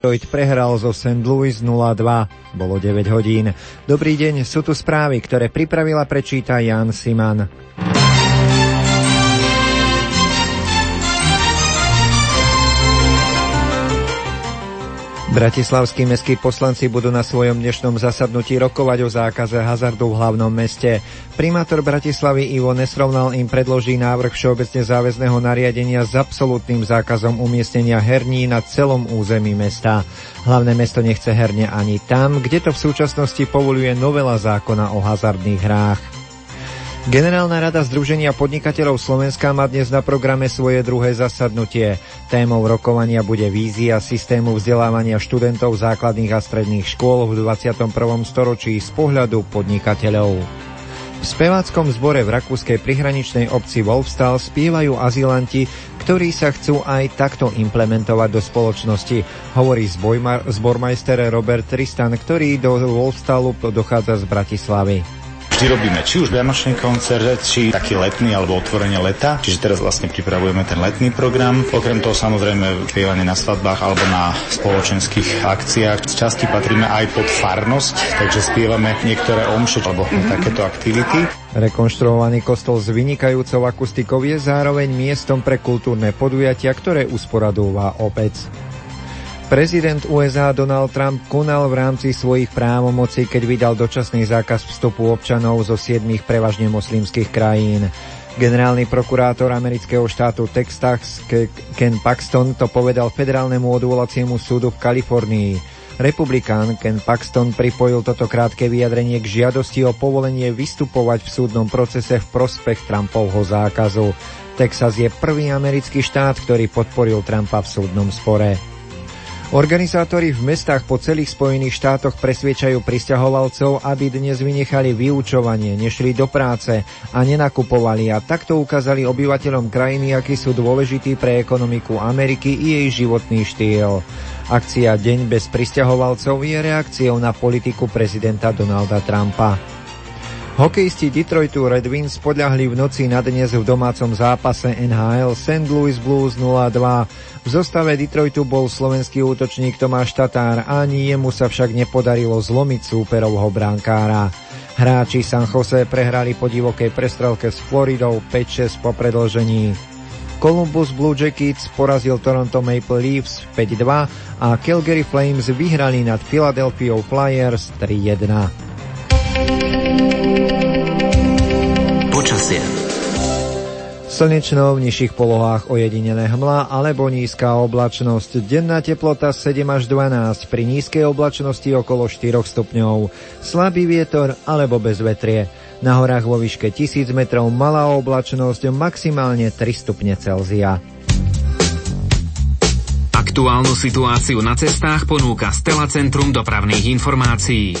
Detroit prehral zo St. Louis 0-2. Bolo 9 hodín. Dobrý deň, sú tu správy, ktoré pripravila prečíta Jan Siman. Bratislavskí mestskí poslanci budú na svojom dnešnom zasadnutí rokovať o zákaze hazardu v hlavnom meste. Primátor Bratislavy Ivo Nesrovnal im predloží návrh všeobecne záväzného nariadenia s absolútnym zákazom umiestnenia herní na celom území mesta. Hlavné mesto nechce herne ani tam, kde to v súčasnosti povoluje novela zákona o hazardných hrách. Generálna rada Združenia podnikateľov Slovenska má dnes na programe svoje druhé zasadnutie. Témou rokovania bude vízia systému vzdelávania študentov základných a stredných škôl v 21. storočí z pohľadu podnikateľov. V speváckom zbore v rakúskej prihraničnej obci Wolfstal spievajú azilanti, ktorí sa chcú aj takto implementovať do spoločnosti, hovorí zbormajster Robert Tristan, ktorý do Wolfstalu dochádza z Bratislavy vždy robíme, či už vianočný koncert, či taký letný alebo otvorenie leta. Čiže teraz vlastne pripravujeme ten letný program. Okrem toho samozrejme spievanie na svadbách alebo na spoločenských akciách. Z časti patríme aj pod farnosť, takže spievame niektoré omše alebo mm-hmm. takéto aktivity. Rekonštruovaný kostol s vynikajúcou akustikou je zároveň miestom pre kultúrne podujatia, ktoré usporadúva obec. Prezident USA Donald Trump konal v rámci svojich právomocí, keď vydal dočasný zákaz vstupu občanov zo siedmých prevažne moslimských krajín. Generálny prokurátor amerického štátu Texas Ken Paxton to povedal federálnemu odvolaciemu súdu v Kalifornii. Republikán Ken Paxton pripojil toto krátke vyjadrenie k žiadosti o povolenie vystupovať v súdnom procese v prospech Trumpovho zákazu. Texas je prvý americký štát, ktorý podporil Trumpa v súdnom spore. Organizátori v mestách po celých Spojených štátoch presviečajú pristahovalcov, aby dnes vynechali vyučovanie, nešli do práce a nenakupovali a takto ukázali obyvateľom krajiny, akí sú dôležití pre ekonomiku Ameriky i jej životný štýl. Akcia Deň bez pristahovalcov je reakciou na politiku prezidenta Donalda Trumpa. Hokejisti Detroitu Red Wings podľahli v noci na dnes v domácom zápase NHL St. Louis Blues 0-2. V zostave Detroitu bol slovenský útočník Tomáš Tatár, ani jemu sa však nepodarilo zlomiť súperovho bránkára. Hráči San Jose prehrali po divokej prestrelke s Floridou 5-6 po predlžení. Columbus Blue Jackets porazil Toronto Maple Leafs 5-2 a Calgary Flames vyhrali nad Philadelphia Flyers 3-1. Počasie. Slnečno v nižších polohách ojedinele hmla alebo nízka oblačnosť. Denná teplota 7 až 12, pri nízkej oblačnosti okolo 4 stupňov. Slabý vietor alebo bez vetrie. Na horách vo výške 1000 metrov malá oblačnosť, maximálne 3 stupne Celzia. Aktuálnu situáciu na cestách ponúka Stela Centrum dopravných informácií.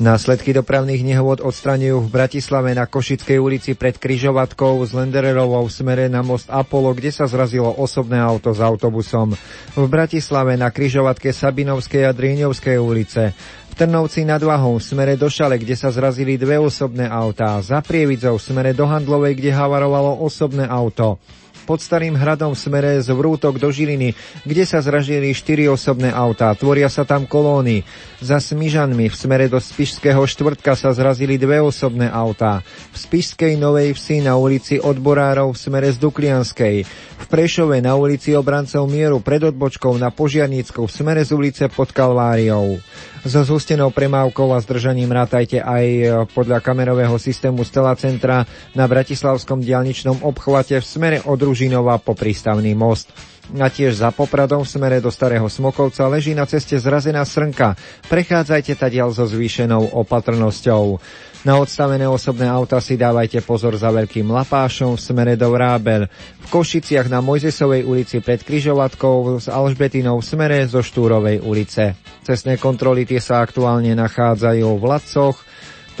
Následky dopravných nehôd odstraňujú v Bratislave na Košickej ulici pred Kryžovatkou z Lendererovou smere na most Apollo, kde sa zrazilo osobné auto s autobusom. V Bratislave na Kryžovatke Sabinovskej a Dríňovskej ulice. V Trnovci nad Vahou v smere do Šale, kde sa zrazili dve osobné autá. Za Prievicou v smere do Handlovej, kde havarovalo osobné auto pod Starým hradom v smere z Vrútok do Žiliny, kde sa zražili štyri osobné autá. Tvoria sa tam kolóny. Za Smižanmi v smere do Spišského štvrtka sa zrazili dve osobné autá. V Spišskej Novej Vsi na ulici Odborárov v smere z Duklianskej. V Prešove na ulici Obrancov Mieru pred odbočkou na Požiarnícku v smere z ulice pod Kalváriou. So zhustenou premávkou a zdržaním rátajte aj e, podľa kamerového systému Stela Centra na Bratislavskom dialničnom obchvate v smere od Ružinova po prístavný most. A tiež za Popradom v smere do Starého Smokovca leží na ceste zrazená srnka. Prechádzajte tadiaľ so zvýšenou opatrnosťou. Na odstavené osobné auta si dávajte pozor za veľkým lapášom v smere do Vrábel. V Košiciach na Mojzesovej ulici pred Kryžovatkou s Alžbetinou v smere zo Štúrovej ulice. Cestné kontroly tie sa aktuálne nachádzajú v Ladcoch,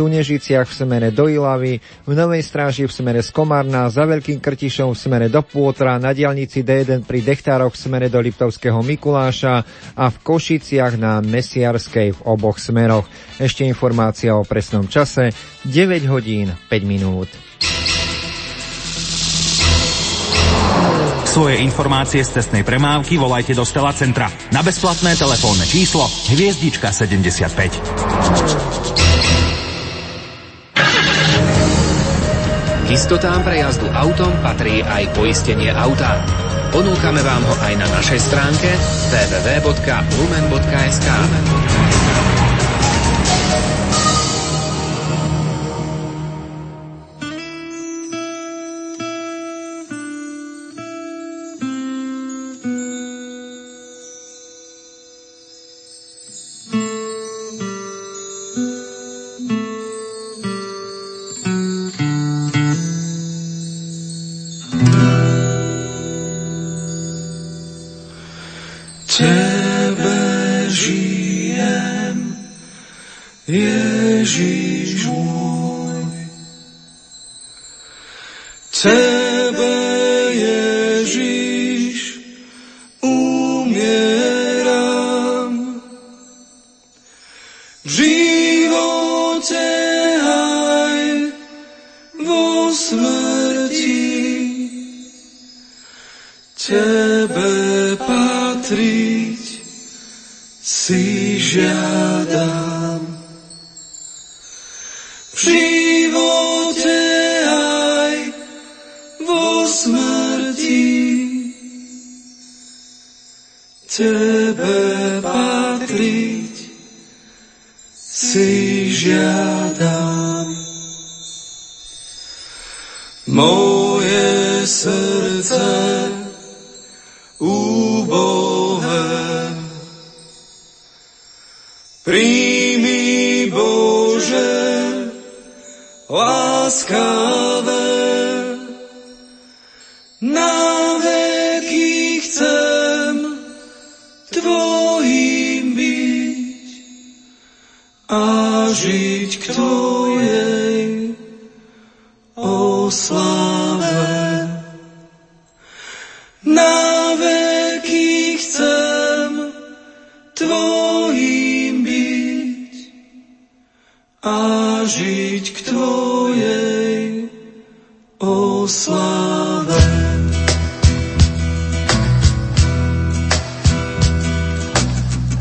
Tunežiciach v smere do Ilavy, v Novej stráži v smere z Komárna, za Veľkým Krtišom v smere do Pôtra, na diálnici D1 pri Dechtároch v smere do Liptovského Mikuláša a v Košiciach na Mesiarskej v oboch smeroch. Ešte informácia o presnom čase 9 hodín 5 minút. Svoje informácie z cestnej premávky volajte do Stela Centra na bezplatné telefónne číslo Hviezdička 75. Istotám pre jazdu autom patrí aj poistenie auta. Ponúkame vám ho aj na našej stránke www.lumen.sk.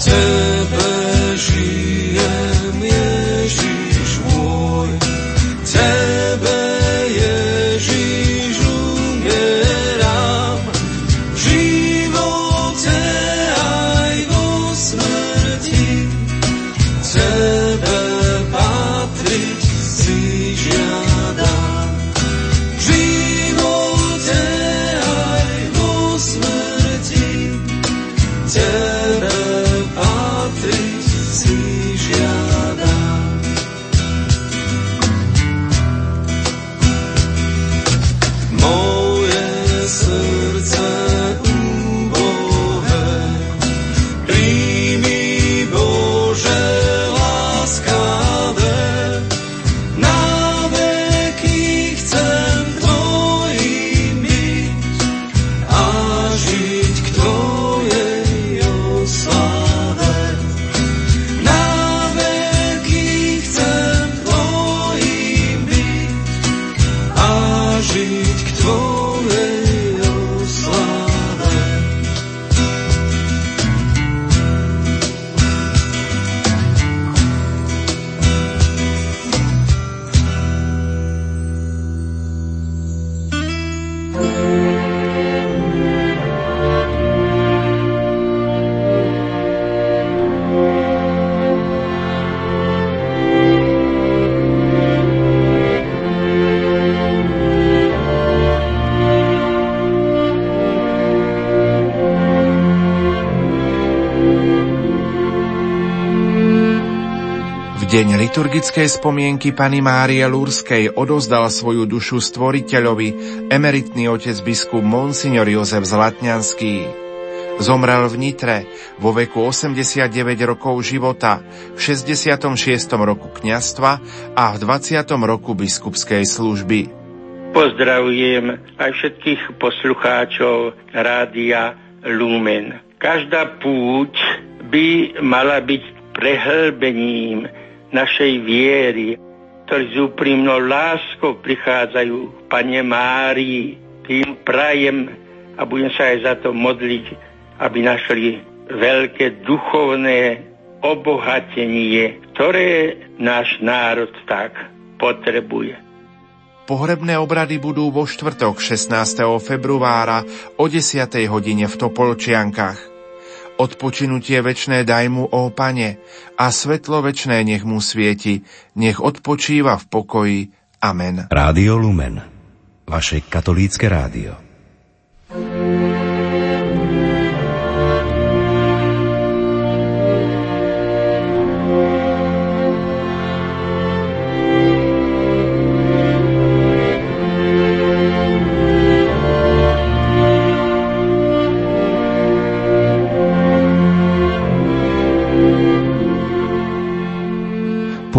deň liturgickej spomienky Pany Márie Lúrskej odozdal svoju dušu stvoriteľovi emeritný otec biskup Monsignor Jozef Zlatňanský. Zomrel v Nitre vo veku 89 rokov života, v 66. roku kňastva a v 20. roku biskupskej služby. Pozdravujem aj všetkých poslucháčov Rádia Lumen. Každá púť by mala byť prehlbením našej viery, ktorí s úprimnou láskou prichádzajú Pane Márii, tým prajem, a budem sa aj za to modliť, aby našli veľké duchovné obohatenie, ktoré náš národ tak potrebuje. Pohrebné obrady budú vo štvrtok 16. februára o 10. hodine v Topolčiankach. Odpočinutie večné daj mu, ó Pane, a svetlo večné nech mu svieti, nech odpočíva v pokoji. Amen. Rádio Lumen, vaše katolícke rádio.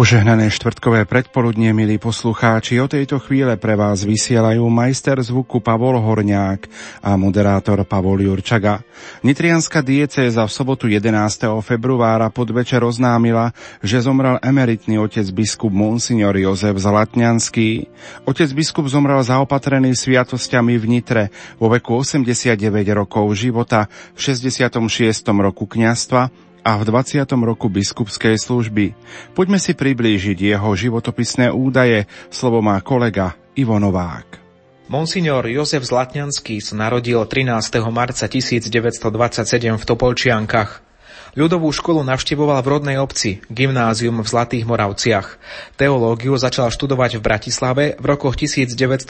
Požehnané štvrtkové predpoludnie, milí poslucháči, o tejto chvíle pre vás vysielajú majster zvuku Pavol Horňák a moderátor Pavol Jurčaga. Nitrianská diecéza v sobotu 11. februára podvečer oznámila, že zomrel emeritný otec biskup Monsignor Jozef Zlatňanský. Otec biskup zomrel zaopatrený sviatosťami v Nitre vo veku 89 rokov života v 66. roku kňastva a v 20. roku biskupskej služby. Poďme si priblížiť jeho životopisné údaje. Slovo má kolega Ivo Novák. Monsignor Jozef Zlatňanský sa narodil 13. marca 1927 v Topolčiankach. Ľudovú školu navštevoval v rodnej obci, gymnázium v Zlatých Moravciach. Teológiu začal študovať v Bratislave v rokoch 1946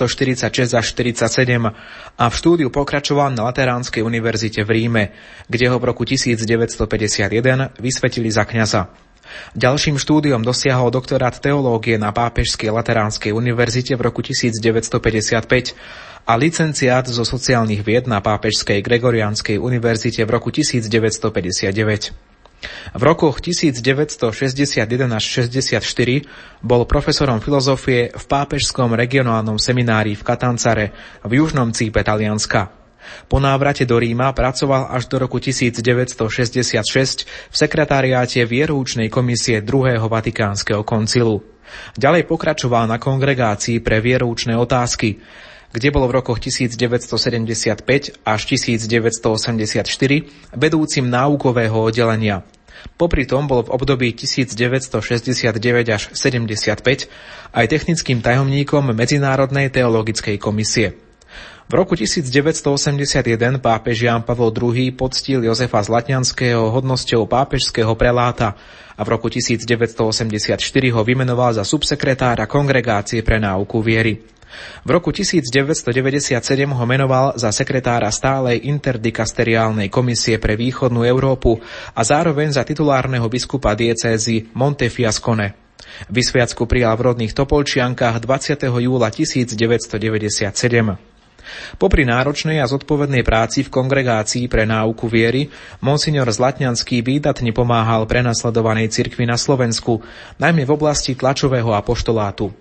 až 1947 a v štúdiu pokračoval na Lateránskej univerzite v Ríme, kde ho v roku 1951 vysvetili za kňaza. Ďalším štúdiom dosiahol doktorát teológie na Pápežskej Lateránskej univerzite v roku 1955 a licenciát zo sociálnych vied na Pápežskej Gregorianskej univerzite v roku 1959. V rokoch 1961 až 64 bol profesorom filozofie v Pápežskom regionálnom seminári v Katancare v južnom cípe Talianska. Po návrate do Ríma pracoval až do roku 1966 v sekretariáte Vieroučnej komisie druhého Vatikánskeho koncilu. Ďalej pokračoval na kongregácii pre vieroučné otázky, kde bol v rokoch 1975 až 1984 vedúcim náukového oddelenia. Popri tom bol v období 1969 až 75 aj technickým tajomníkom Medzinárodnej teologickej komisie. V roku 1981 pápež Jan Pavel II poctil Jozefa Zlatňanského hodnosťou pápežského preláta a v roku 1984 ho vymenoval za subsekretára Kongregácie pre náuku viery. V roku 1997 ho menoval za sekretára stálej interdikasteriálnej komisie pre východnú Európu a zároveň za titulárneho biskupa diecézy Montefiascone. Vysviacku prijal v rodných Topolčiankách 20. júla 1997. Popri náročnej a zodpovednej práci v kongregácii pre náuku viery, monsignor Zlatňanský výdatne pomáhal prenasledovanej cirkvi na Slovensku, najmä v oblasti tlačového apoštolátu.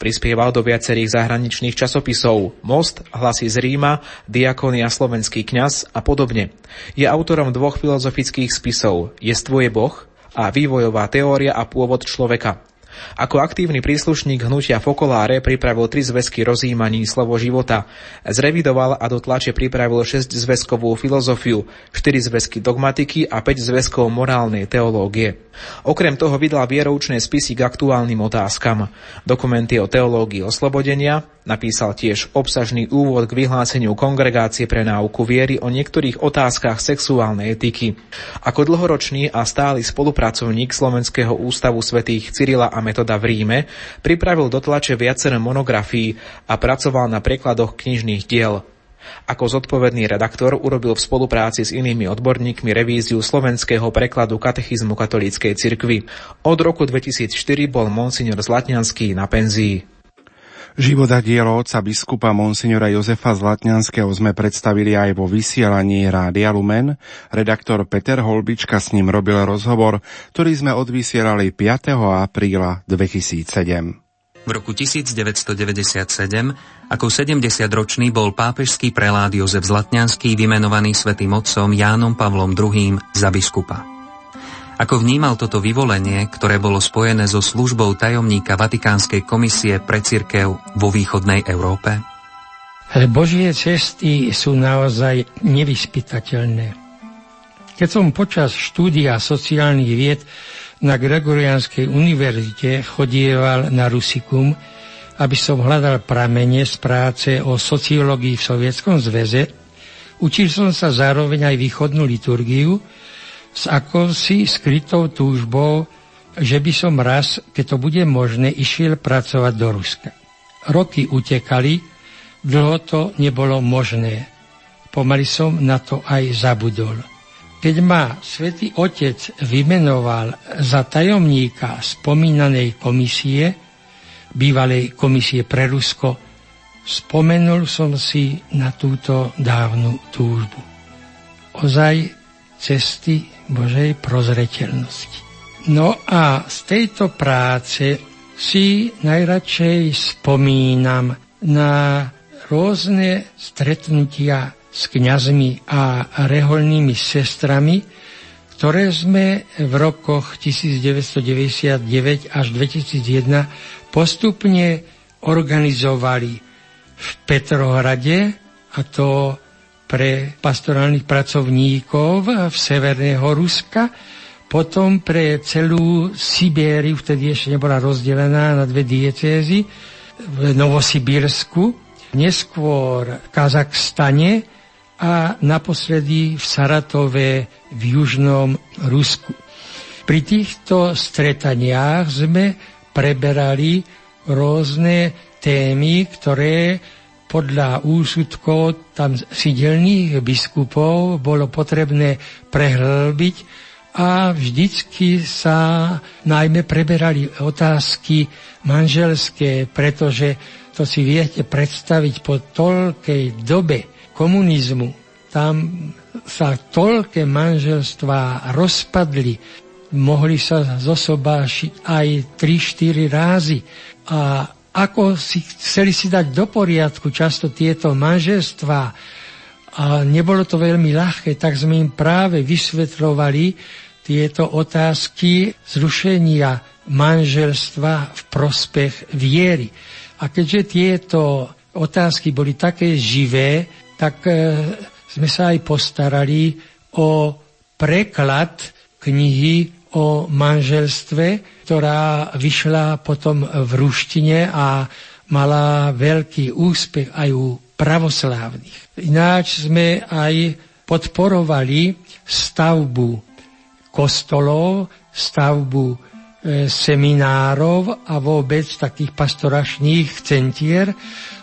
Prispieval do viacerých zahraničných časopisov Most, Hlasy z Ríma, Diakonia Slovenský kňaz a podobne. Je autorom dvoch filozofických spisov je Boh a Vývojová teória a pôvod človeka. Ako aktívny príslušník hnutia Fokoláre pripravil tri zväzky rozjímaní slovo života. Zrevidoval a do tlače pripravil 6 zväzkovú filozofiu, 4 zväzky dogmatiky a 5 zväzkov morálnej teológie. Okrem toho vydal vieroučné spisy k aktuálnym otázkam. Dokumenty o teológii oslobodenia, napísal tiež obsažný úvod k vyhláseniu Kongregácie pre náuku viery o niektorých otázkach sexuálnej etiky. Ako dlhoročný a stály spolupracovník Slovenského ústavu svätých Cyrila a Metoda v Ríme, pripravil do tlače viacero monografií a pracoval na prekladoch knižných diel. Ako zodpovedný redaktor urobil v spolupráci s inými odborníkmi revíziu slovenského prekladu katechizmu katolíckej cirkvi. Od roku 2004 bol monsignor Zlatňanský na penzii. Život a dielo otca biskupa monsignora Jozefa Zlatňanského sme predstavili aj vo vysielaní Rádia Lumen. Redaktor Peter Holbička s ním robil rozhovor, ktorý sme odvysielali 5. apríla 2007. V roku 1997 ako 70-ročný bol pápežský prelát Jozef Zlatňanský vymenovaný svätým otcom Jánom Pavlom II za biskupa. Ako vnímal toto vyvolenie, ktoré bolo spojené so službou tajomníka Vatikánskej komisie pre cirkev vo východnej Európe? Božie cesty sú naozaj nevyspytateľné. Keď som počas štúdia sociálnych vied na Gregorianskej univerzite chodieval na Rusikum, aby som hľadal pramene z práce o sociológii v Sovietskom zväze, učil som sa zároveň aj východnú liturgiu s akosi skrytou túžbou, že by som raz, keď to bude možné, išiel pracovať do Ruska. Roky utekali, Dlho to nebolo možné. Pomaly som na to aj zabudol. Keď ma svätý Otec vymenoval za tajomníka spomínanej komisie, bývalej komisie pre Rusko, spomenul som si na túto dávnu túžbu. Ozaj cesty Božej prozreteľnosti. No a z tejto práce si najradšej spomínam na rôzne stretnutia s kňazmi a reholnými sestrami, ktoré sme v rokoch 1999 až 2001 postupne organizovali v Petrohrade, a to pre pastorálnych pracovníkov v Severného Ruska, potom pre celú Sibériu, vtedy ešte nebola rozdelená na dve diecézy, v Novosibírsku, neskôr v Kazachstane a naposledy v Saratove v južnom Rusku. Pri týchto stretaniach sme preberali rôzne témy, ktoré podľa úsudkov tam sidelných biskupov bolo potrebné prehlbiť a vždycky sa najmä preberali otázky manželské, pretože to si viete predstaviť po toľkej dobe komunizmu. Tam sa toľké manželstvá rozpadli, mohli sa zosobášiť aj 3-4 rázy. A ako si chceli si dať do poriadku často tieto manželstvá, a nebolo to veľmi ľahké, tak sme im práve vysvetľovali tieto otázky zrušenia manželstva v prospech viery. A keďže tieto otázky boli také živé, tak e, sme sa aj postarali o preklad knihy o manželstve, ktorá vyšla potom v ruštine a mala veľký úspech aj u pravoslávnych. Ináč sme aj podporovali stavbu kostolov, stavbu E, seminárov a vôbec takých pastoračných centier.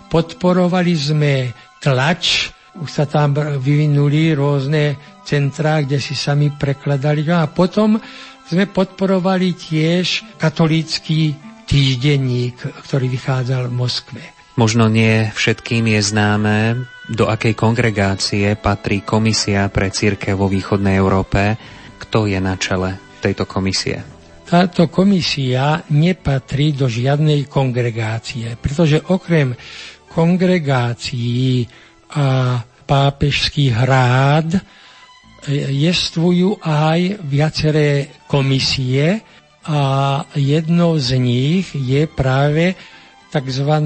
Podporovali sme tlač, už sa tam vyvinuli rôzne centrá, kde si sami prekladali. No a potom sme podporovali tiež katolícky týždenník, ktorý vychádzal v Moskve. Možno nie všetkým je známe, do akej kongregácie patrí Komisia pre církev vo východnej Európe. Kto je na čele tejto komisie? táto komisia nepatrí do žiadnej kongregácie, pretože okrem kongregácií a pápežských rád jestvujú aj viaceré komisie a jednou z nich je práve tzv. E,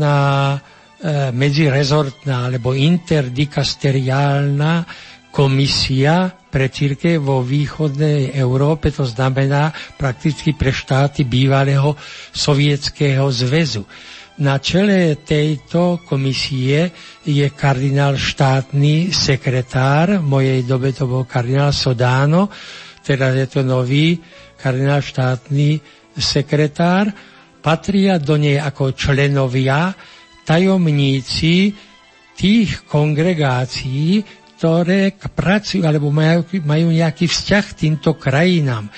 medzirezortná alebo interdikasteriálna komisia pre církev vo východnej Európe, to znamená prakticky pre štáty bývalého sovietského zväzu. Na čele tejto komisie je kardinál štátny sekretár, v mojej dobe to bol kardinál Sodano, teraz je to nový kardinál štátny sekretár. Patria do nej ako členovia tajomníci tých kongregácií, ktoré pracujú alebo majú, majú nejaký vzťah k týmto krajinám.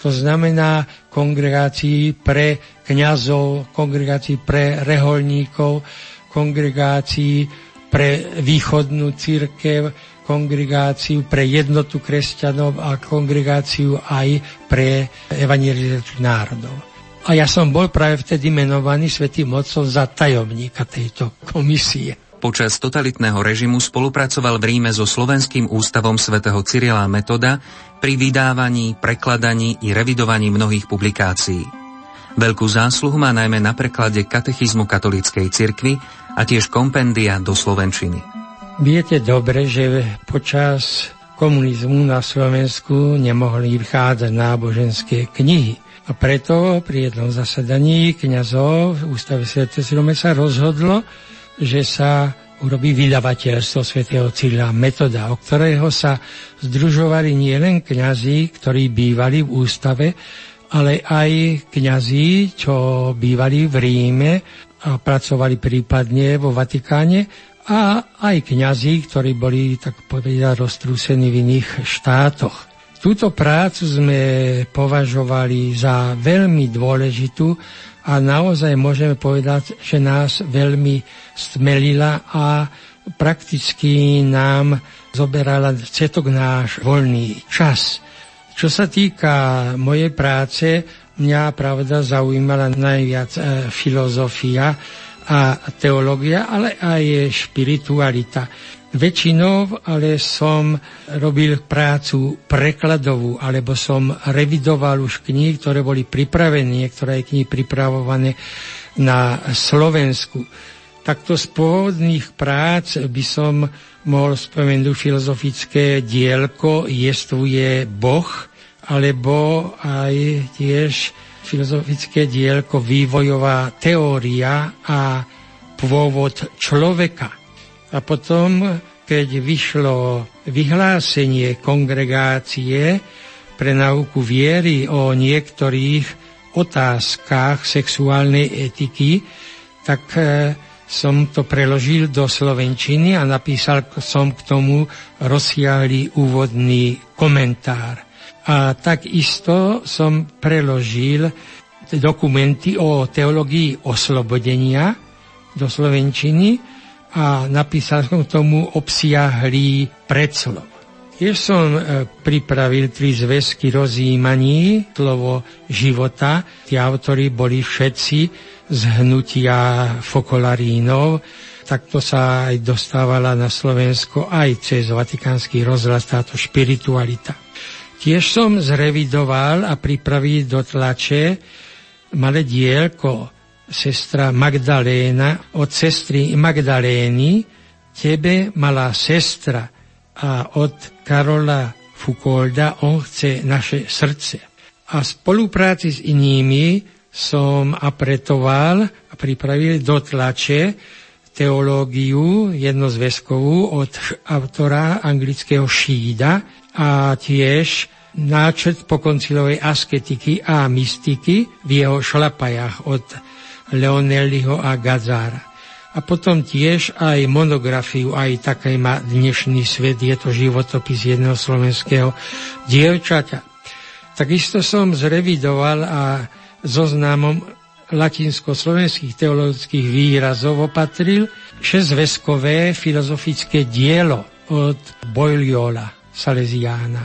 To znamená kongregácií pre kňazov, kongregácií pre reholníkov, kongregácií pre východnú církev, kongregáciu pre jednotu kresťanov a kongregáciu aj pre evangelizáciu národov. A ja som bol práve vtedy menovaný svätým Otcom za tajomníka tejto komisie. Počas totalitného režimu spolupracoval v Ríme so Slovenským ústavom svätého Cyrila Metoda pri vydávaní, prekladaní i revidovaní mnohých publikácií. Veľkú zásluhu má najmä na preklade katechizmu katolíckej cirkvi a tiež kompendia do slovenčiny. Viete dobre, že počas komunizmu na Slovensku nemohli vychádzať náboženské knihy. A preto pri jednom zasadaní kniazov v Ústave Sv. Sa rozhodlo, že sa urobí vydavateľstvo svätého Cyrila Metoda, o ktorého sa združovali nielen kňazi, ktorí bývali v ústave, ale aj kňazí, čo bývali v Ríme a pracovali prípadne vo Vatikáne a aj kňazí, ktorí boli, tak povedať, roztrúsení v iných štátoch. Túto prácu sme považovali za veľmi dôležitú a naozaj môžeme povedať, že nás veľmi stmelila a prakticky nám zoberala cetok náš voľný čas. Čo sa týka mojej práce, mňa pravda zaujímala najviac e, filozofia a teológia, ale aj špiritualita. Väčšinou ale som robil prácu prekladovú, alebo som revidoval už knihy, ktoré boli pripravené, niektoré knihy pripravované na Slovensku. Takto z pôvodných prác by som mohol spomenúť filozofické dielko Jestvuje Boh, alebo aj tiež filozofické dielko Vývojová teória a pôvod človeka. A potom, keď vyšlo vyhlásenie kongregácie pre nauku viery o niektorých otázkach sexuálnej etiky, tak e, som to preložil do slovenčiny a napísal som k tomu rozsiahlý úvodný komentár. A takisto som preložil dokumenty o teológii oslobodenia do slovenčiny a napísal som tomu obsiahlý predslov. Tiež som e, pripravil tri zväzky rozjímaní, slovo života. Tí autori boli všetci z hnutia Fokolarínov. Takto sa aj dostávala na Slovensko aj cez Vatikánsky rozhlas táto špiritualita. Tiež som zrevidoval a pripravil do tlače malé dielko sestra Magdaléna od sestry Magdalény, tebe malá sestra a od Karola Foucaulda on chce naše srdce. A v spolupráci s inými som apretoval a pripravil do tlače teológiu jednozväzkovú od autora anglického Šída a tiež náčet pokoncilovej asketiky a mystiky v jeho šlapajach od Leonelliho a Gazara. A potom tiež aj monografiu, aj také má dnešný svet, je to životopis jedného slovenského dievčaťa. Takisto som zrevidoval a zoznamom latinsko-slovenských teologických výrazov opatril šesťveskové filozofické dielo od Boiliola Salesiána.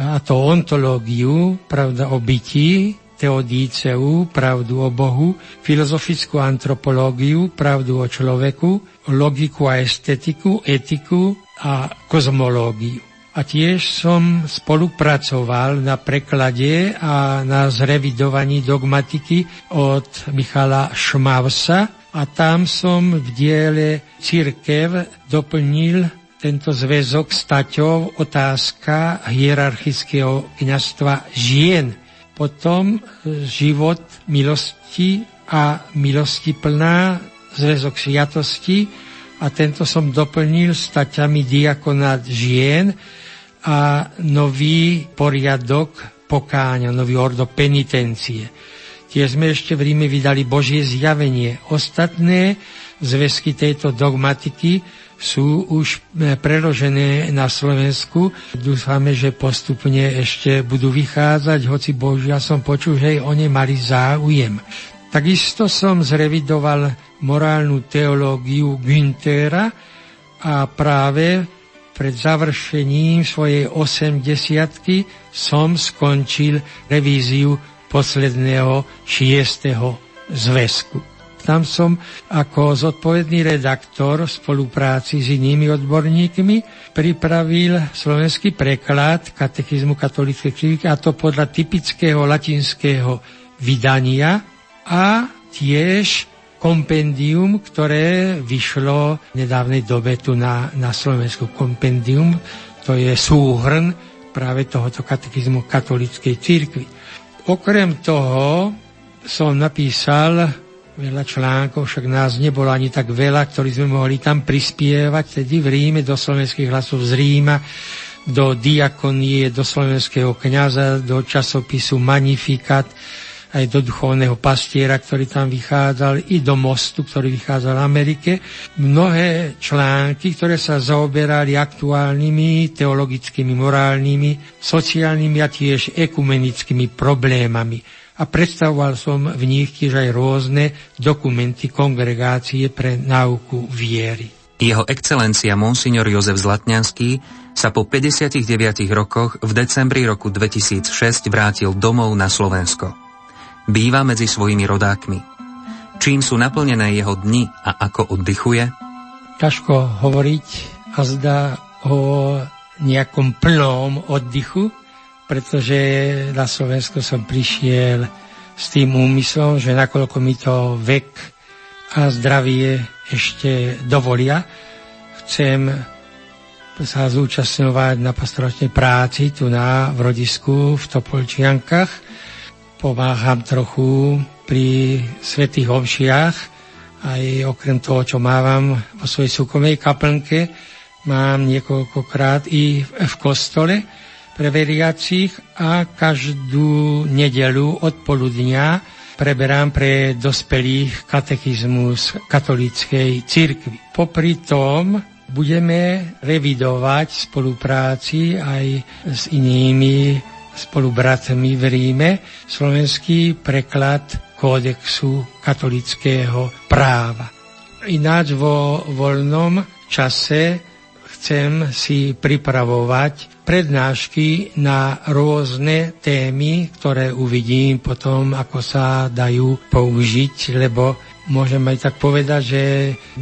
A to ontológiu, pravda o bytí, teodíceu, pravdu o Bohu, filozofickú antropológiu, pravdu o človeku, logiku a estetiku, etiku a kozmológiu. A tiež som spolupracoval na preklade a na zrevidovaní dogmatiky od Michala Šmavsa a tam som v diele Církev doplnil tento zväzok staťov otázka hierarchického kniazstva žien – potom život milosti a milosti plná, zväzok sviatosti a tento som doplnil staťami diakonát žien a nový poriadok pokáňa, nový ordo penitencie. Tiež sme ešte v Ríme vydali Božie zjavenie. Ostatné zväzky tejto dogmatiky sú už e, preložené na Slovensku. Dúfame, že postupne ešte budú vychádzať, hoci Božia som počul, že aj oni mali záujem. Takisto som zrevidoval morálnu teológiu Günthera a práve pred završením svojej 80 som skončil revíziu posledného šiestého zväzku. Tam som ako zodpovedný redaktor v spolupráci s inými odborníkmi pripravil slovenský preklad katechizmu katolíckej cirkvi a to podľa typického latinského vydania a tiež kompendium, ktoré vyšlo v nedávnej dobe tu na, na Slovensku. Kompendium, to je súhrn práve tohoto katechizmu katolíckej církvy. Okrem toho som napísal veľa článkov, však nás nebolo ani tak veľa, ktorí sme mohli tam prispievať, tedy v Ríme, do slovenských hlasov z Ríma, do diakonie, do slovenského kniaza, do časopisu Magnificat, aj do duchovného pastiera, ktorý tam vychádzal, i do mostu, ktorý vychádzal v Amerike. Mnohé články, ktoré sa zaoberali aktuálnymi teologickými, morálnymi, sociálnymi a tiež ekumenickými problémami. A predstavoval som v nich tiež aj rôzne dokumenty kongregácie pre náuku viery. Jeho excelencia Monsignor Jozef Zlatňanský sa po 59 rokoch v decembri roku 2006 vrátil domov na Slovensko. Býva medzi svojimi rodákmi. Čím sú naplnené jeho dni a ako oddychuje? Ťažko hovoriť a zdá o nejakom plnom oddychu, pretože na Slovensko som prišiel s tým úmyslom, že nakoľko mi to vek a zdravie ešte dovolia, chcem sa zúčastňovať na pastoračnej práci tu na v rodisku v Topolčiankach. Pomáham trochu pri svetých omšiach, aj okrem toho, čo mávam vo svojej súkromnej kaplnke, mám niekoľkokrát i v kostole pre veriacich a každú nedelu od poludnia preberám pre dospelých katechizmus katolíckej cirkvi. Popri tom budeme revidovať spolupráci aj s inými spolubratmi v Ríme slovenský preklad kódexu katolického práva. Ináč vo voľnom čase chcem si pripravovať prednášky na rôzne témy, ktoré uvidím potom, ako sa dajú použiť, lebo môžem aj tak povedať, že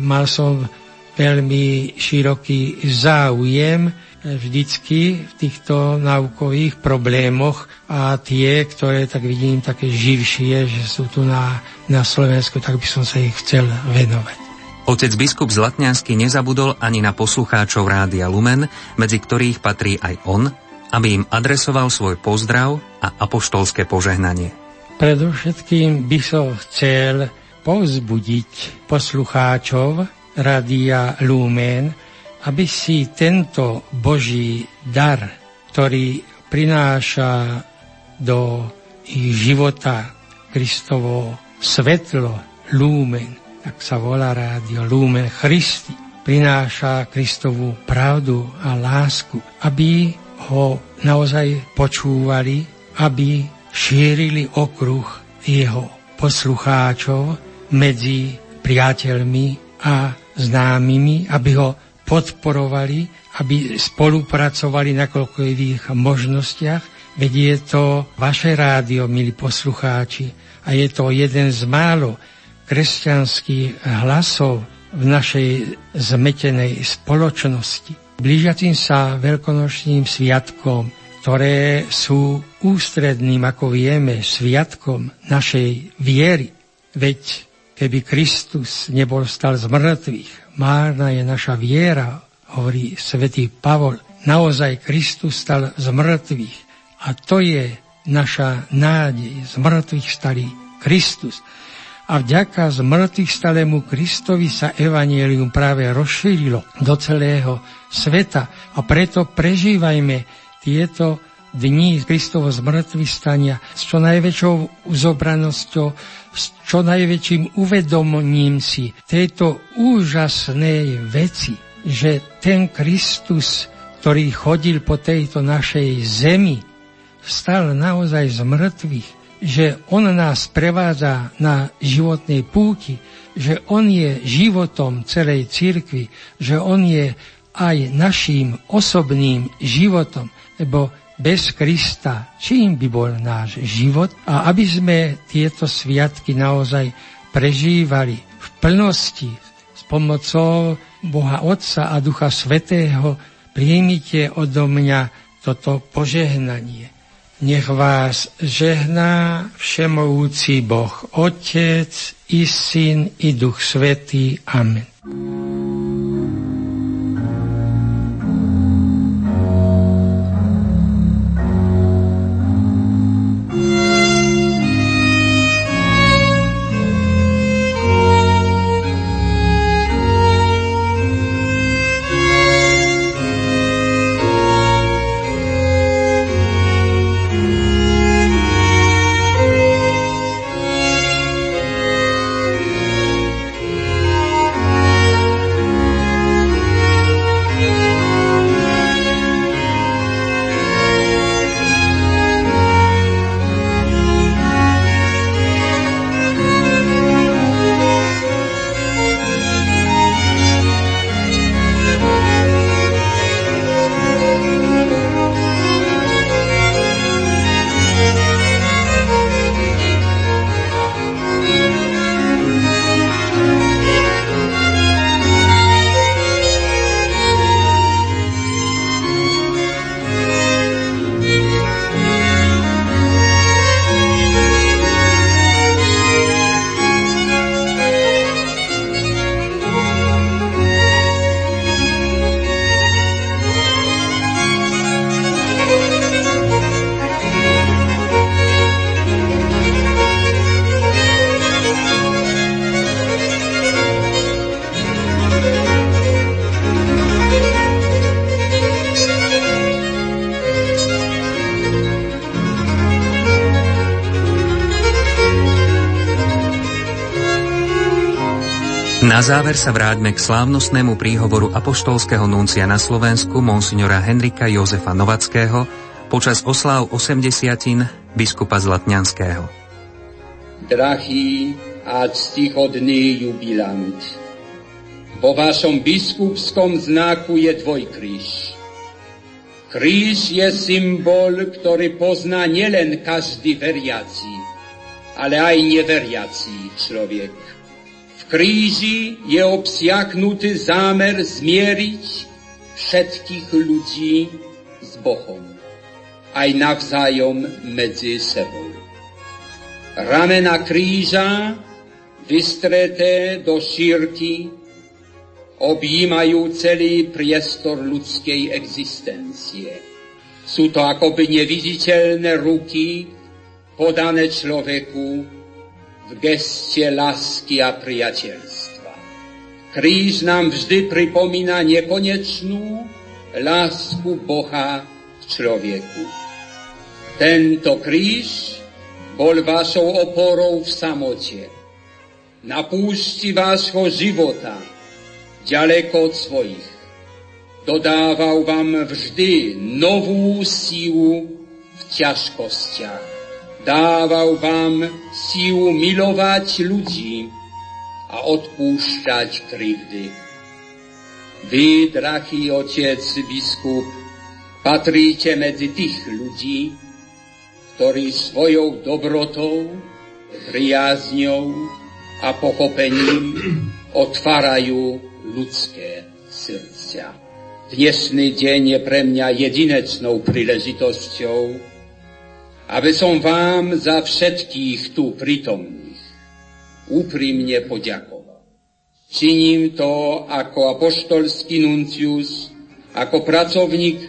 mal som veľmi široký záujem vždycky v týchto naukových problémoch a tie, ktoré tak vidím také živšie, že sú tu na, na Slovensku, tak by som sa ich chcel venovať. Otec biskup Zlatňanský nezabudol ani na poslucháčov Rádia Lumen, medzi ktorých patrí aj on, aby im adresoval svoj pozdrav a apoštolské požehnanie. Predovšetkým by som chcel povzbudiť poslucháčov Rádia Lumen, aby si tento Boží dar, ktorý prináša do ich života Kristovo svetlo, lúmen, tak sa volá rádio, lúmen Christi, prináša Kristovú pravdu a lásku, aby ho naozaj počúvali, aby šírili okruh jeho poslucháčov medzi priateľmi a známymi, aby ho podporovali, aby spolupracovali na koľkových možnostiach. Veď je to vaše rádio, milí poslucháči, a je to jeden z málo kresťanských hlasov v našej zmetenej spoločnosti. Blížiacim sa veľkonočným sviatkom, ktoré sú ústredným, ako vieme, sviatkom našej viery. Veď keby Kristus nebol stal z mŕtvych, Márna je naša viera, hovorí svätý Pavol. Naozaj Kristus stal z mŕtvych a to je naša nádej. Z mŕtvych stalý Kristus. A vďaka z mŕtvych stalému Kristovi sa evanielium práve rozšírilo do celého sveta. A preto prežívajme tieto dní Kristovo zmrtvých stania s čo najväčšou uzobranosťou, s čo najväčším uvedomením si tejto úžasnej veci, že ten Kristus, ktorý chodil po tejto našej zemi, vstal naozaj z mŕtvych, že On nás prevádza na životnej púti, že On je životom celej cirkvi, že On je aj naším osobným životom, lebo bez Krista, čím by bol náš život a aby sme tieto sviatky naozaj prežívali v plnosti s pomocou Boha Otca a Ducha Svetého, príjmite odo mňa toto požehnanie. Nech vás žehná všemovúci Boh, Otec i Syn i Duch Svetý. Amen. Na záver sa vráťme k slávnostnému príhovoru apoštolského nuncia na Slovensku monsignora Henrika Jozefa Novackého počas osláv 80 biskupa Zlatňanského. Drahý a ctihodný jubilant, vo vašom biskupskom znaku je dvojkríž. Kríž je symbol, ktorý pozná nielen každý veriaci, ale aj neveriaci človek kríži je obsiaknutý zámer zmieriť všetkých ľudí s Bohom, aj navzájom medzi sebou. Ramena kríža, vystreté do šírky, objímajú celý priestor ľudskej existencie. Sú to akoby neviditeľné ruky podané človeku v geste lásky a priateľstva. Kríž nám vždy pripomína nekonečnú lásku Boha k človeku. Tento kríž bol vašou oporou v samote. Na púšti vášho života, ďaleko od svojich. Dodával vám vždy novú sílu v ťažkostiach dával vám sílu milovať ľudí a odpúšťať krivdy. Vy, drahý otec biskup, patríte medzi tých ľudí, ktorí svojou dobrotou, priazňou a pochopením otvárajú ľudské srdcia. Dnešný deň je pre mňa jedinečnou príležitosťou, aby som vám za všetkých tu prítomných úprimne poďakoval. Činím to ako apoštolský nuncius, ako pracovník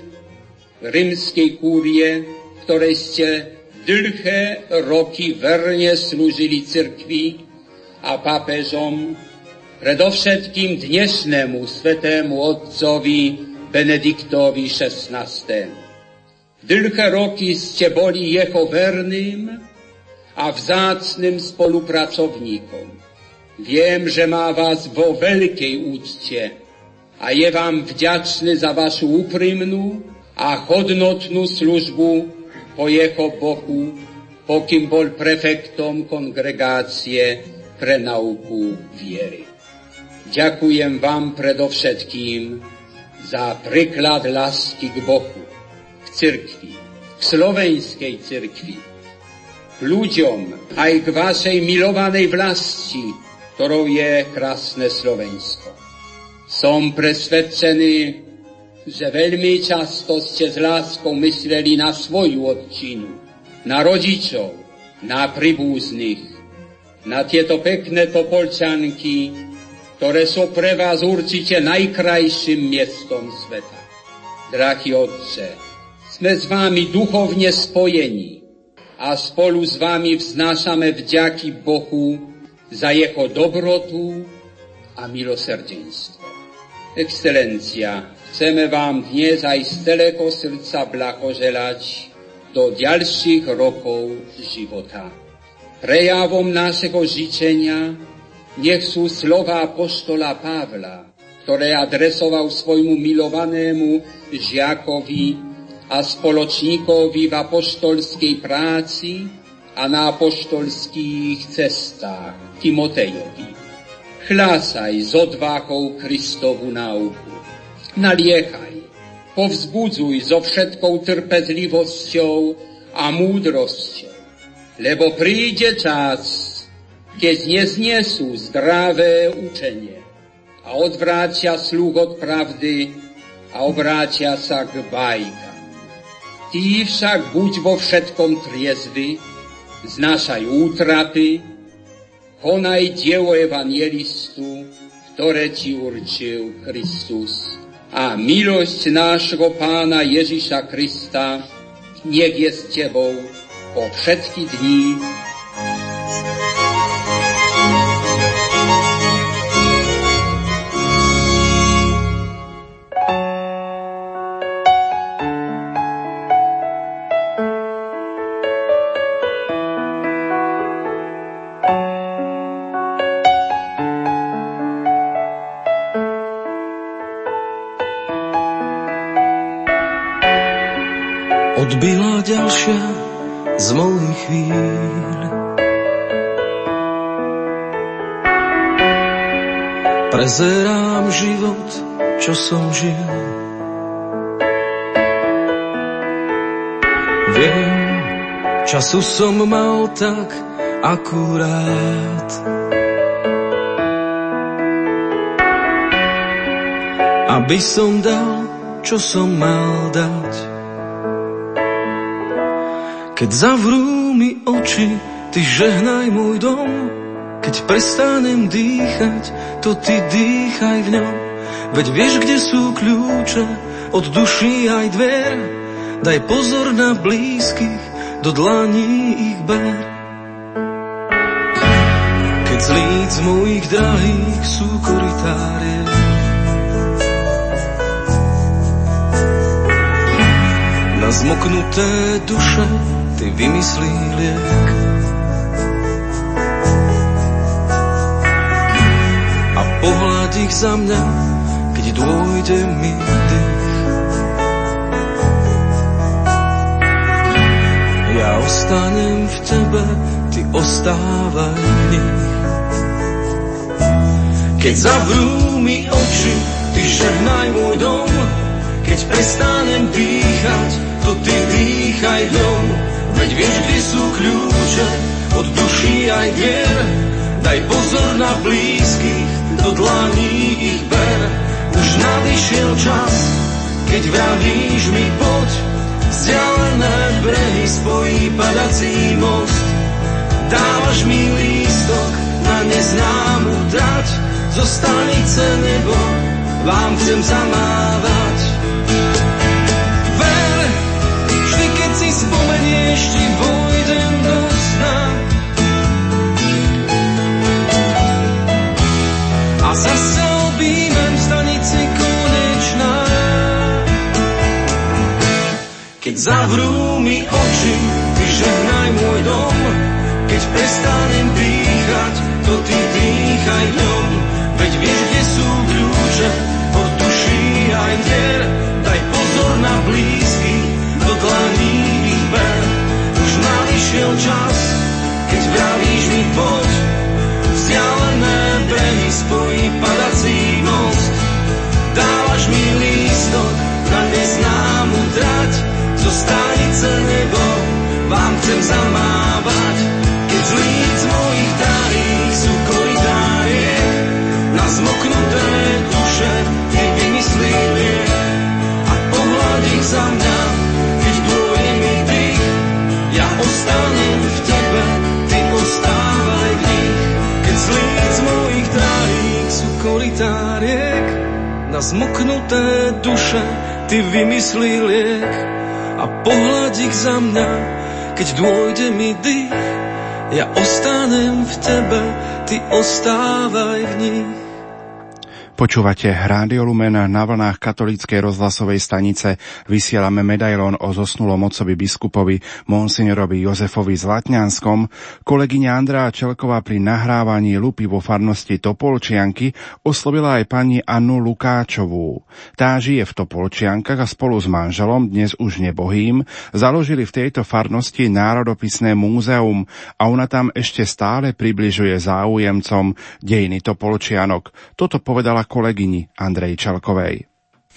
rímskej kúrie, ktorej ste dlhé roky verne slúžili cirkvi a pápežom, predovšetkým dnešnému svetému otcovi Benediktovi XVI Dlhé roky ste boli jeho verným a vzácným spolupracovníkom. Viem, že má vás vo veľkej úcte a je vám vďačný za vašu úprimnú a hodnotnú službu po jeho boku, pokým bol prefektom kongregácie pre nauku viery. Ďakujem vám predovšetkým za príklad lásky k Bohu cirkvi, k slovenskej cirkvi, k ľuďom, aj k vašej milovanej vlasti, ktorou je krásne Slovensko. Som presvedčený, že veľmi často ste s láskou mysleli na svoju odčinu, na rodičov, na príbuzných, na tieto pekné topolčanky, ktoré sú pre vás určite najkrajším miestom sveta. Drahý Otče, sme s vámi duchovne spojení a spolu s vámi vznášame vďaky Bohu za jeho dobrotu a milosrdenstvo. Excelencia, chceme vám dnes aj z celého srdca blahoželať do ďalších rokov života. Prejavom našeho žičenia nech sú slova apoštola Pavla, ktoré adresoval svojmu milovanému žiakovi a spoločníkovi v apoštolskej práci a na apoštolských cestách Timotejovi. Chlásaj s odvahou Kristovu náuku. Naliechaj, povzbudzuj so všetkou trpezlivosťou a múdrosťou lebo príde čas, keď nezniesú zdravé učenie a odvrátia sluch od pravdy a obrátia sa k bajkám. Ty však buď vo všetkom triezvy, znášaj útrapy, konaj dielo evangelistu, ktoré ti určil Kristus. A milosť nášho pána Ježiša Krista nech je s tebou po všetky dní som žil. Viem, času som mal tak akurát. Aby som dal, čo som mal dať. Keď zavrú mi oči, ty žehnaj môj dom. Keď prestanem dýchať, to ty dýchaj v ňom. Veď vieš, kde sú kľúče od duší aj dver. Daj pozor na blízkych, do dlaní ich ber. Keď z líc mojich drahých sú koritárie, na zmoknuté duše ty vymyslí liek. A pohľad ich za mňa, dôjde mi dých. Ja ostanem v tebe, ty ostávaj v nich. Keď zavrú mi oči, ty žehnaj môj dom, keď prestanem dýchať, to ty dýchaj dom. Veď vieš, kde sú kľúče od duší aj vier. Daj pozor na blízkych, do dlaní ich ber. Už nadišiel čas, keď vravíš mi poď. Vzdialené brehy spojí padací most. Dávaš mi lístok na neznámu trať. Zo stanice nebo vám chcem zamávať. spomenieš, ti vojdem do sna. A zase zavrú mi oči, vyžehnaj môj dom. Keď prestanem dýchať, to ty dýchaj ňom. Veď vieš, kde sú kľúče, od duší aj dier. Daj pozor na blízky, do dlaní ber. Už nadišiel čas, keď vravíš mi poď. Vzdialené brehy spojí padací most. Zmoknuté duše ty vymyslí liek a pohľad ich za mňa, keď dôjde mi dých. Ja ostanem v tebe, ty ostávaj v nich. Počúvate Rádio Lumena na vlnách katolíckej rozhlasovej stanice. Vysielame medailón o zosnulom otcovi biskupovi monsignorovi Jozefovi Zlatňanskom. Kolegyňa Andrá Čelková pri nahrávaní lupy vo farnosti Topolčianky oslovila aj pani Annu Lukáčovú. Tá žije v Topolčiankach a spolu s manželom, dnes už nebohým, založili v tejto farnosti národopisné múzeum a ona tam ešte stále približuje záujemcom dejiny Topolčianok. Toto povedala kolegyni Andrej Čalkovej.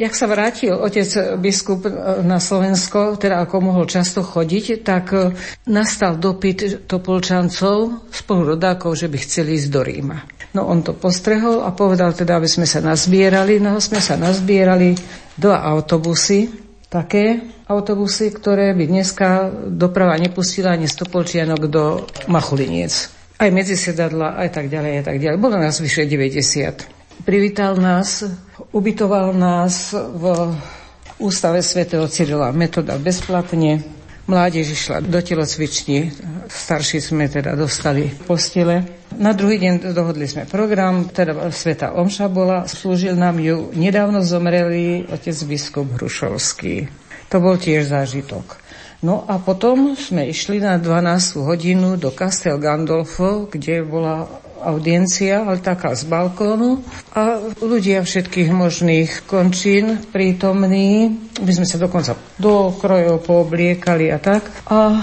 Jak sa vrátil otec biskup na Slovensko, teda ako mohol často chodiť, tak e, nastal dopyt Topolčancov, spolurodákov, že by chceli ísť do Ríma. No on to postrehol a povedal teda, aby sme sa nazbierali. No sme sa nazbierali dva autobusy, také autobusy, ktoré by dneska doprava nepustila ani z Topolčianok do Machuliniec. Aj medzi sedadla, aj tak ďalej, aj tak ďalej. Bolo nás vyše 90. Privítal nás, ubytoval nás v ústave svätého Cyrila Metoda bezplatne. Mládež išla do telocvični, starší sme teda dostali postele. Na druhý deň dohodli sme program, teda Sveta Omša bola, slúžil nám ju nedávno zomrelý otec biskup Hrušovský. To bol tiež zážitok. No a potom sme išli na 12 hodinu do Castel Gandolfo, kde bola audiencia, ale taká z balkónu a ľudia všetkých možných končín prítomní. My sme sa dokonca do krojov poobliekali a tak. A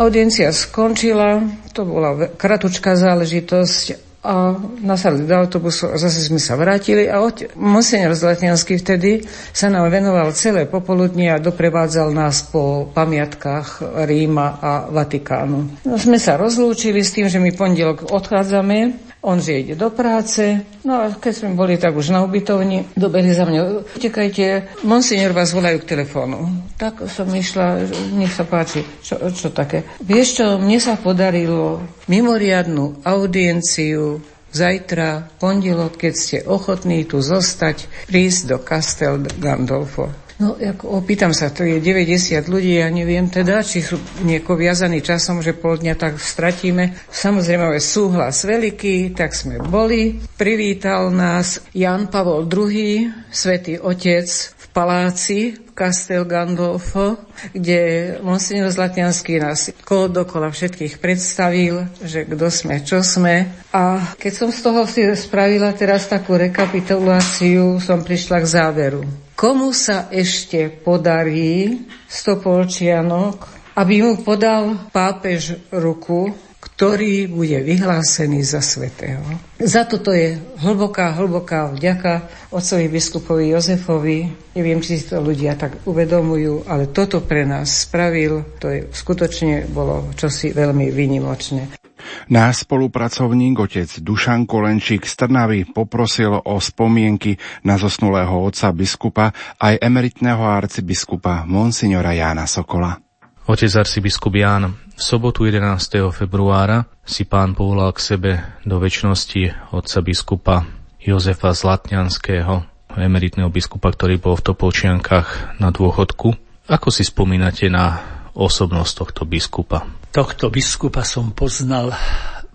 audiencia skončila, to bola kratučká záležitosť a nasadli do autobusu a zase sme sa vrátili a ote, monsignor Zlatňanský vtedy sa nám venoval celé popoludnie a doprevádzal nás po pamiatkách Ríma a Vatikánu. No, sme sa rozlúčili s tým, že my pondelok odchádzame on ide do práce, no a keď sme boli tak už na ubytovni, dobehli za mňa, utekajte, monsignor vás volajú k telefónu. Tak som išla, nech sa páči, čo, čo také. Vieš čo, mne sa podarilo mimoriadnú audienciu zajtra, pondelok, keď ste ochotní tu zostať, prísť do Castel Gandolfo. No, ako, opýtam sa, to je 90 ľudí, ja neviem teda, či sú nieko viazaní časom, že pol dňa tak stratíme. Samozrejme, súhlas veľký, tak sme boli. Privítal nás Jan Pavol II, svätý Otec v paláci v Castel Gandolfo, kde monsignor Zlatňanský nás dokola všetkých predstavil, že kto sme, čo sme. A keď som z toho si spravila teraz takú rekapituláciu, som prišla k záveru komu sa ešte podarí Stopolčianok, aby mu podal pápež ruku, ktorý bude vyhlásený za svetého. Za toto je hlboká, hlboká vďaka otcovi biskupovi Jozefovi. Neviem, či si to ľudia tak uvedomujú, ale toto pre nás spravil. To je skutočne bolo čosi veľmi výnimočné. Náš spolupracovník otec Dušan Kolenčík z Trnavy poprosil o spomienky na zosnulého otca biskupa aj emeritného arcibiskupa Monsignora Jána Sokola. Otec arcibiskup Ján, v sobotu 11. februára si pán povolal k sebe do väčšnosti otca biskupa Jozefa Zlatňanského, emeritného biskupa, ktorý bol v Topolčiankách na dôchodku. Ako si spomínate na osobnosť tohto biskupa? Tohto biskupa som poznal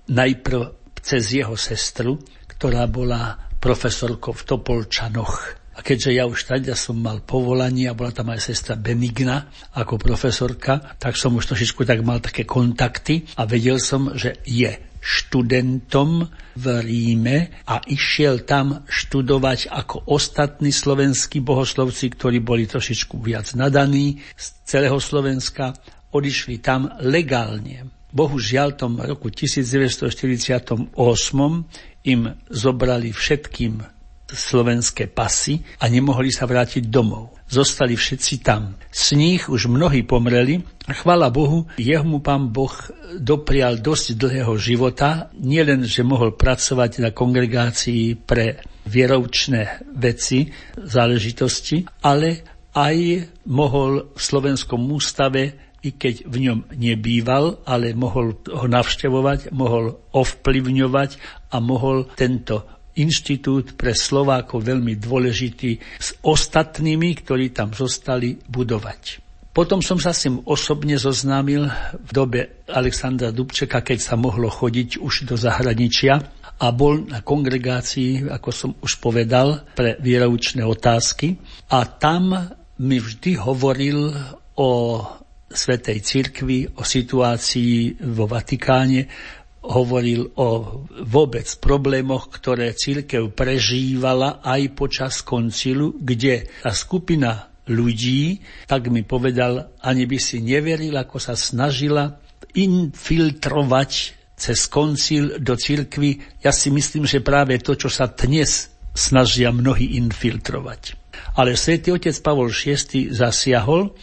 najprv cez jeho sestru, ktorá bola profesorkou v Topolčanoch. A keďže ja už teda som mal povolanie a bola tam aj sestra Benigna ako profesorka, tak som už trošičku tak mal také kontakty a vedel som, že je študentom v Ríme a išiel tam študovať ako ostatní slovenskí bohoslovci, ktorí boli trošičku viac nadaní z celého Slovenska odišli tam legálne. Bohužiaľ, tom roku 1948 im zobrali všetkým slovenské pasy a nemohli sa vrátiť domov. Zostali všetci tam. Z nich už mnohí pomreli a chvala Bohu, jemu pán Boh doprial dosť dlhého života, nielen, že mohol pracovať na kongregácii pre vieroučné veci, záležitosti, ale aj mohol v Slovenskom ústave i keď v ňom nebýval, ale mohol ho navštevovať, mohol ovplyvňovať a mohol tento inštitút pre Slovákov veľmi dôležitý s ostatnými, ktorí tam zostali budovať. Potom som sa s tým osobne zoznámil v dobe Alexandra Dubčeka, keď sa mohlo chodiť už do zahraničia a bol na kongregácii, ako som už povedal, pre vieroučné otázky. A tam mi vždy hovoril o Svetej cirkvi, o situácii vo Vatikáne, hovoril o vôbec problémoch, ktoré církev prežívala aj počas koncilu, kde tá skupina ľudí, tak mi povedal, ani by si neveril, ako sa snažila infiltrovať cez koncil do cirkvy. Ja si myslím, že práve to, čo sa dnes snažia mnohí infiltrovať. Ale svätý otec Pavol VI zasiahol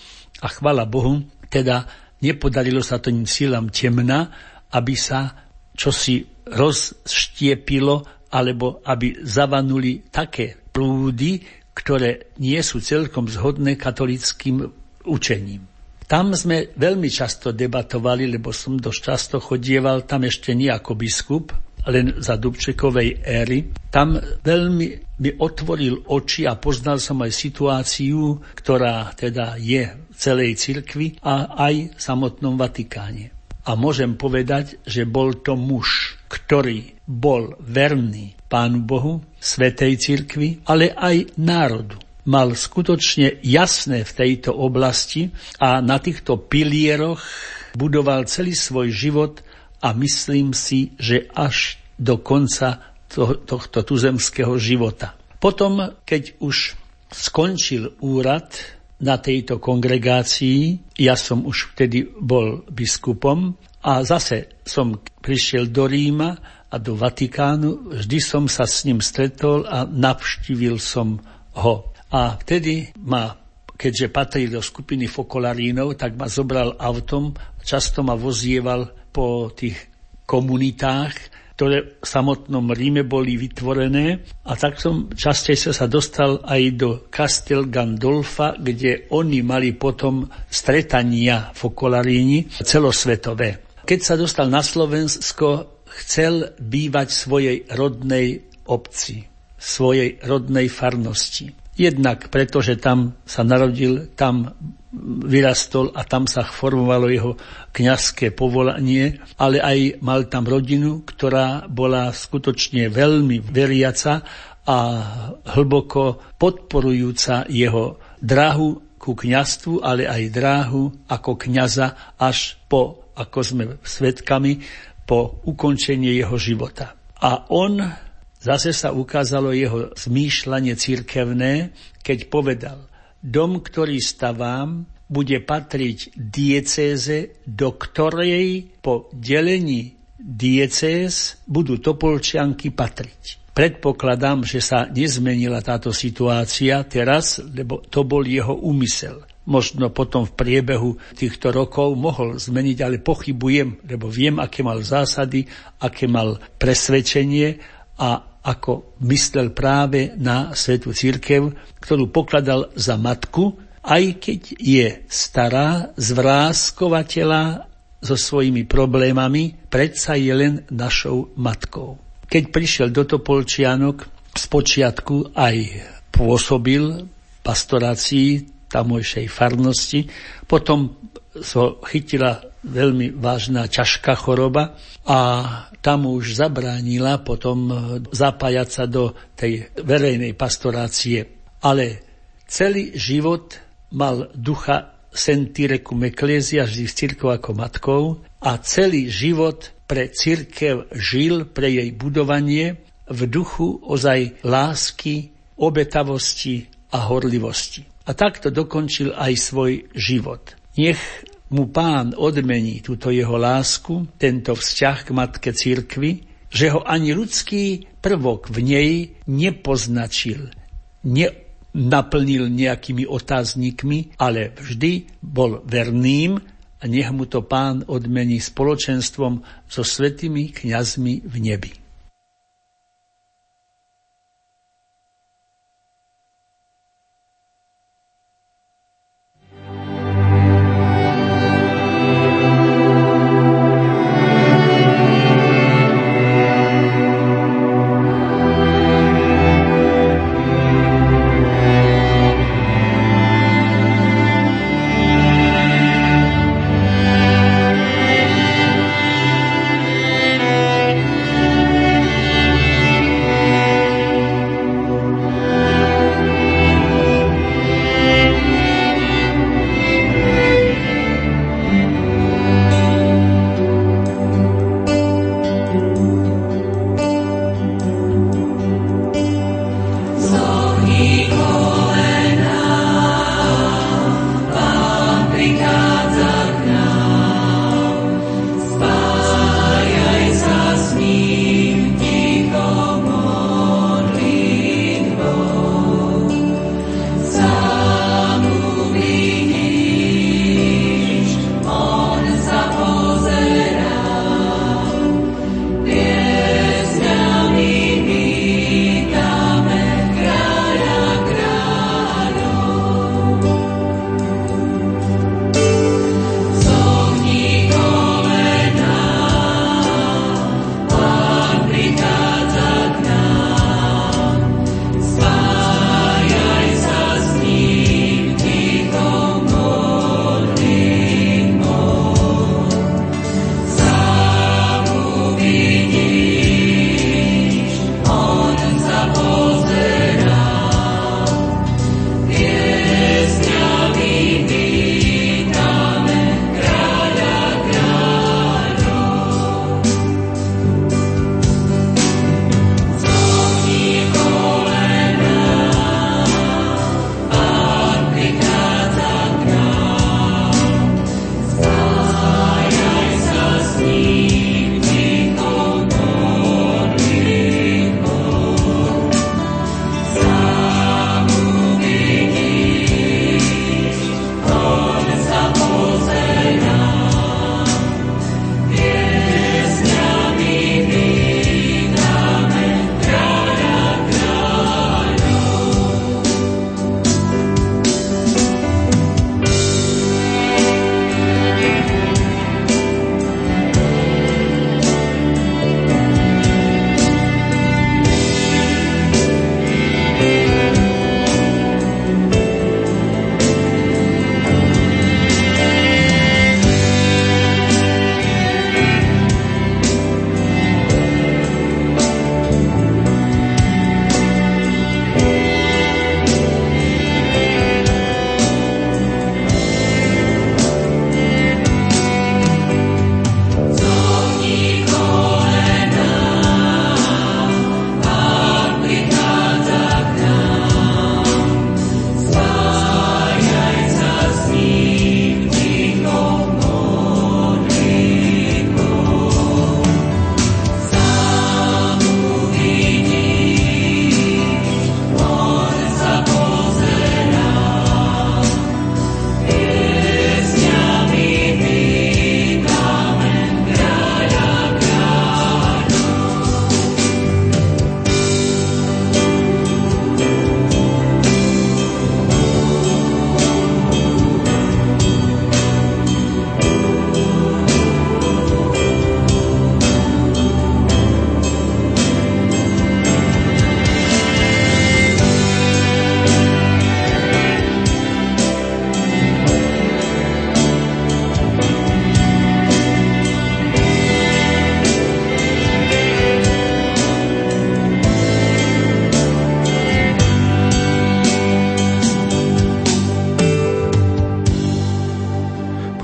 a chvala Bohu, teda nepodarilo sa to sílam temna, aby sa čosi rozštiepilo alebo aby zavanuli také prúdy, ktoré nie sú celkom zhodné katolickým učením. Tam sme veľmi často debatovali, lebo som dosť často chodieval tam ešte nie ako biskup, len za Dubčekovej éry. Tam veľmi mi otvoril oči a poznal som aj situáciu, ktorá teda je v celej cirkvi a aj v samotnom Vatikáne. A môžem povedať, že bol to muž, ktorý bol verný Pánu Bohu, Svetej cirkvi, ale aj národu. Mal skutočne jasné v tejto oblasti a na týchto pilieroch budoval celý svoj život a myslím si, že až do konca to, tohto tuzemského života. Potom, keď už skončil úrad na tejto kongregácii, ja som už vtedy bol biskupom a zase som prišiel do Ríma a do Vatikánu. Vždy som sa s ním stretol a navštívil som ho. A vtedy ma, keďže patrí do skupiny fokolarínov, tak ma zobral autom, často ma vozieval po tých komunitách, ktoré v samotnom Ríme boli vytvorené a tak som častejšie sa dostal aj do Castel Gandolfa, kde oni mali potom stretania fokolaríni celosvetové. Keď sa dostal na Slovensko, chcel bývať v svojej rodnej obci, svojej rodnej farnosti. Jednak preto, že tam sa narodil, tam vyrastol a tam sa formovalo jeho kňazské povolanie, ale aj mal tam rodinu, ktorá bola skutočne veľmi veriaca a hlboko podporujúca jeho dráhu ku kňastvu, ale aj dráhu ako kňaza až po, ako sme svetkami, po ukončení jeho života. A on, zase sa ukázalo jeho zmýšľanie cirkevné, keď povedal, dom, ktorý stavám, bude patriť diecéze, do ktorej po delení diecéz budú Topolčianky patriť. Predpokladám, že sa nezmenila táto situácia teraz, lebo to bol jeho úmysel možno potom v priebehu týchto rokov mohol zmeniť, ale pochybujem, lebo viem, aké mal zásady, aké mal presvedčenie a ako myslel práve na svetu církev, ktorú pokladal za matku, aj keď je stará, zvráskovateľa so svojimi problémami, predsa je len našou matkou. Keď prišiel do Topolčianok, spočiatku aj pôsobil pastorácii tamojšej farnosti. Potom so chytila veľmi vážna ťažká choroba a tam už zabránila potom zapájať sa do tej verejnej pastorácie. Ale celý život mal ducha sentire cum ecclesia, vždy s církou ako matkou a celý život pre církev žil, pre jej budovanie v duchu ozaj lásky, obetavosti a horlivosti. A takto dokončil aj svoj život. Nech mu pán odmení túto jeho lásku, tento vzťah k matke církvy, že ho ani ľudský prvok v nej nepoznačil, nenaplnil nejakými otáznikmi, ale vždy bol verným a nech mu to pán odmení spoločenstvom so svetými kňazmi v nebi.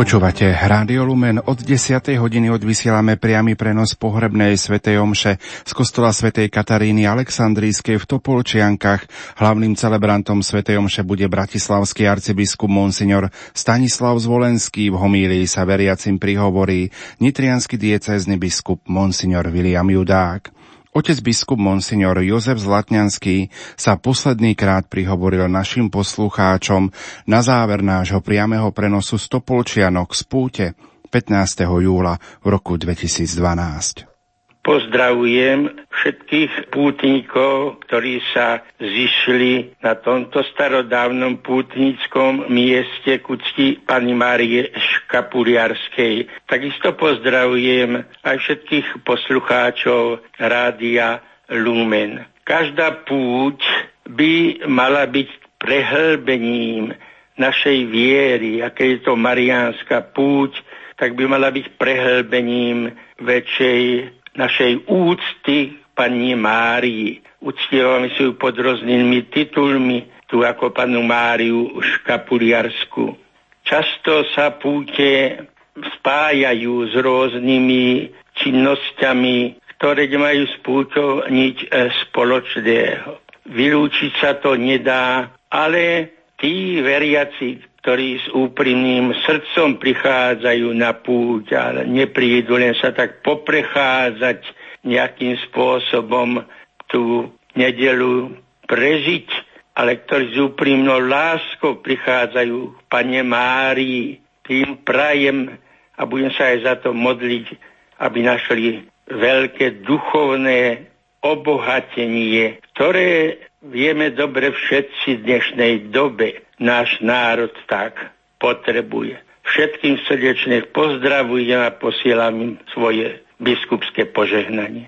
Počúvate Rádio Lumen. Od 10. hodiny odvysielame priamy prenos pohrebnej svätej Omše z kostola svätej Kataríny Aleksandrískej v Topolčiankach. Hlavným celebrantom svätej Omše bude bratislavský arcibiskup Monsignor Stanislav Zvolenský. V homílii sa veriacim prihovorí nitrianský diecézny biskup Monsignor William Judák. Otec biskup Monsignor Jozef Zlatňanský sa posledný krát prihovoril našim poslucháčom na záver nášho priamého prenosu Stopolčianok z Púte 15. júla v roku 2012. Pozdravujem všetkých pútnikov, ktorí sa zišli na tomto starodávnom pútnickom mieste ku pani Márie Škapuliarskej. Takisto pozdravujem aj všetkých poslucháčov Rádia Lumen. Každá púť by mala byť prehlbením našej viery, aké je to mariánska púť, tak by mala byť prehlbením väčšej našej úcty pani Márii. Uctievame si ju pod rôznymi titulmi, tu ako panu Máriu Škapuliarsku. Často sa púte spájajú s rôznymi činnosťami, ktoré nemajú s púťou nič e, spoločného. Vylúčiť sa to nedá, ale tí veriaci, ktorí s úprimným srdcom prichádzajú na púť, ale neprídu len sa tak poprechádzať nejakým spôsobom tú nedelu prežiť, ale ktorí s úprimnou láskou prichádzajú k Pane Márii, tým prajem a budem sa aj za to modliť, aby našli veľké duchovné obohatenie, ktoré vieme dobre všetci v dnešnej dobe, náš národ tak potrebuje. Všetkým srdečne pozdravujem a posielam im svoje biskupské požehnanie.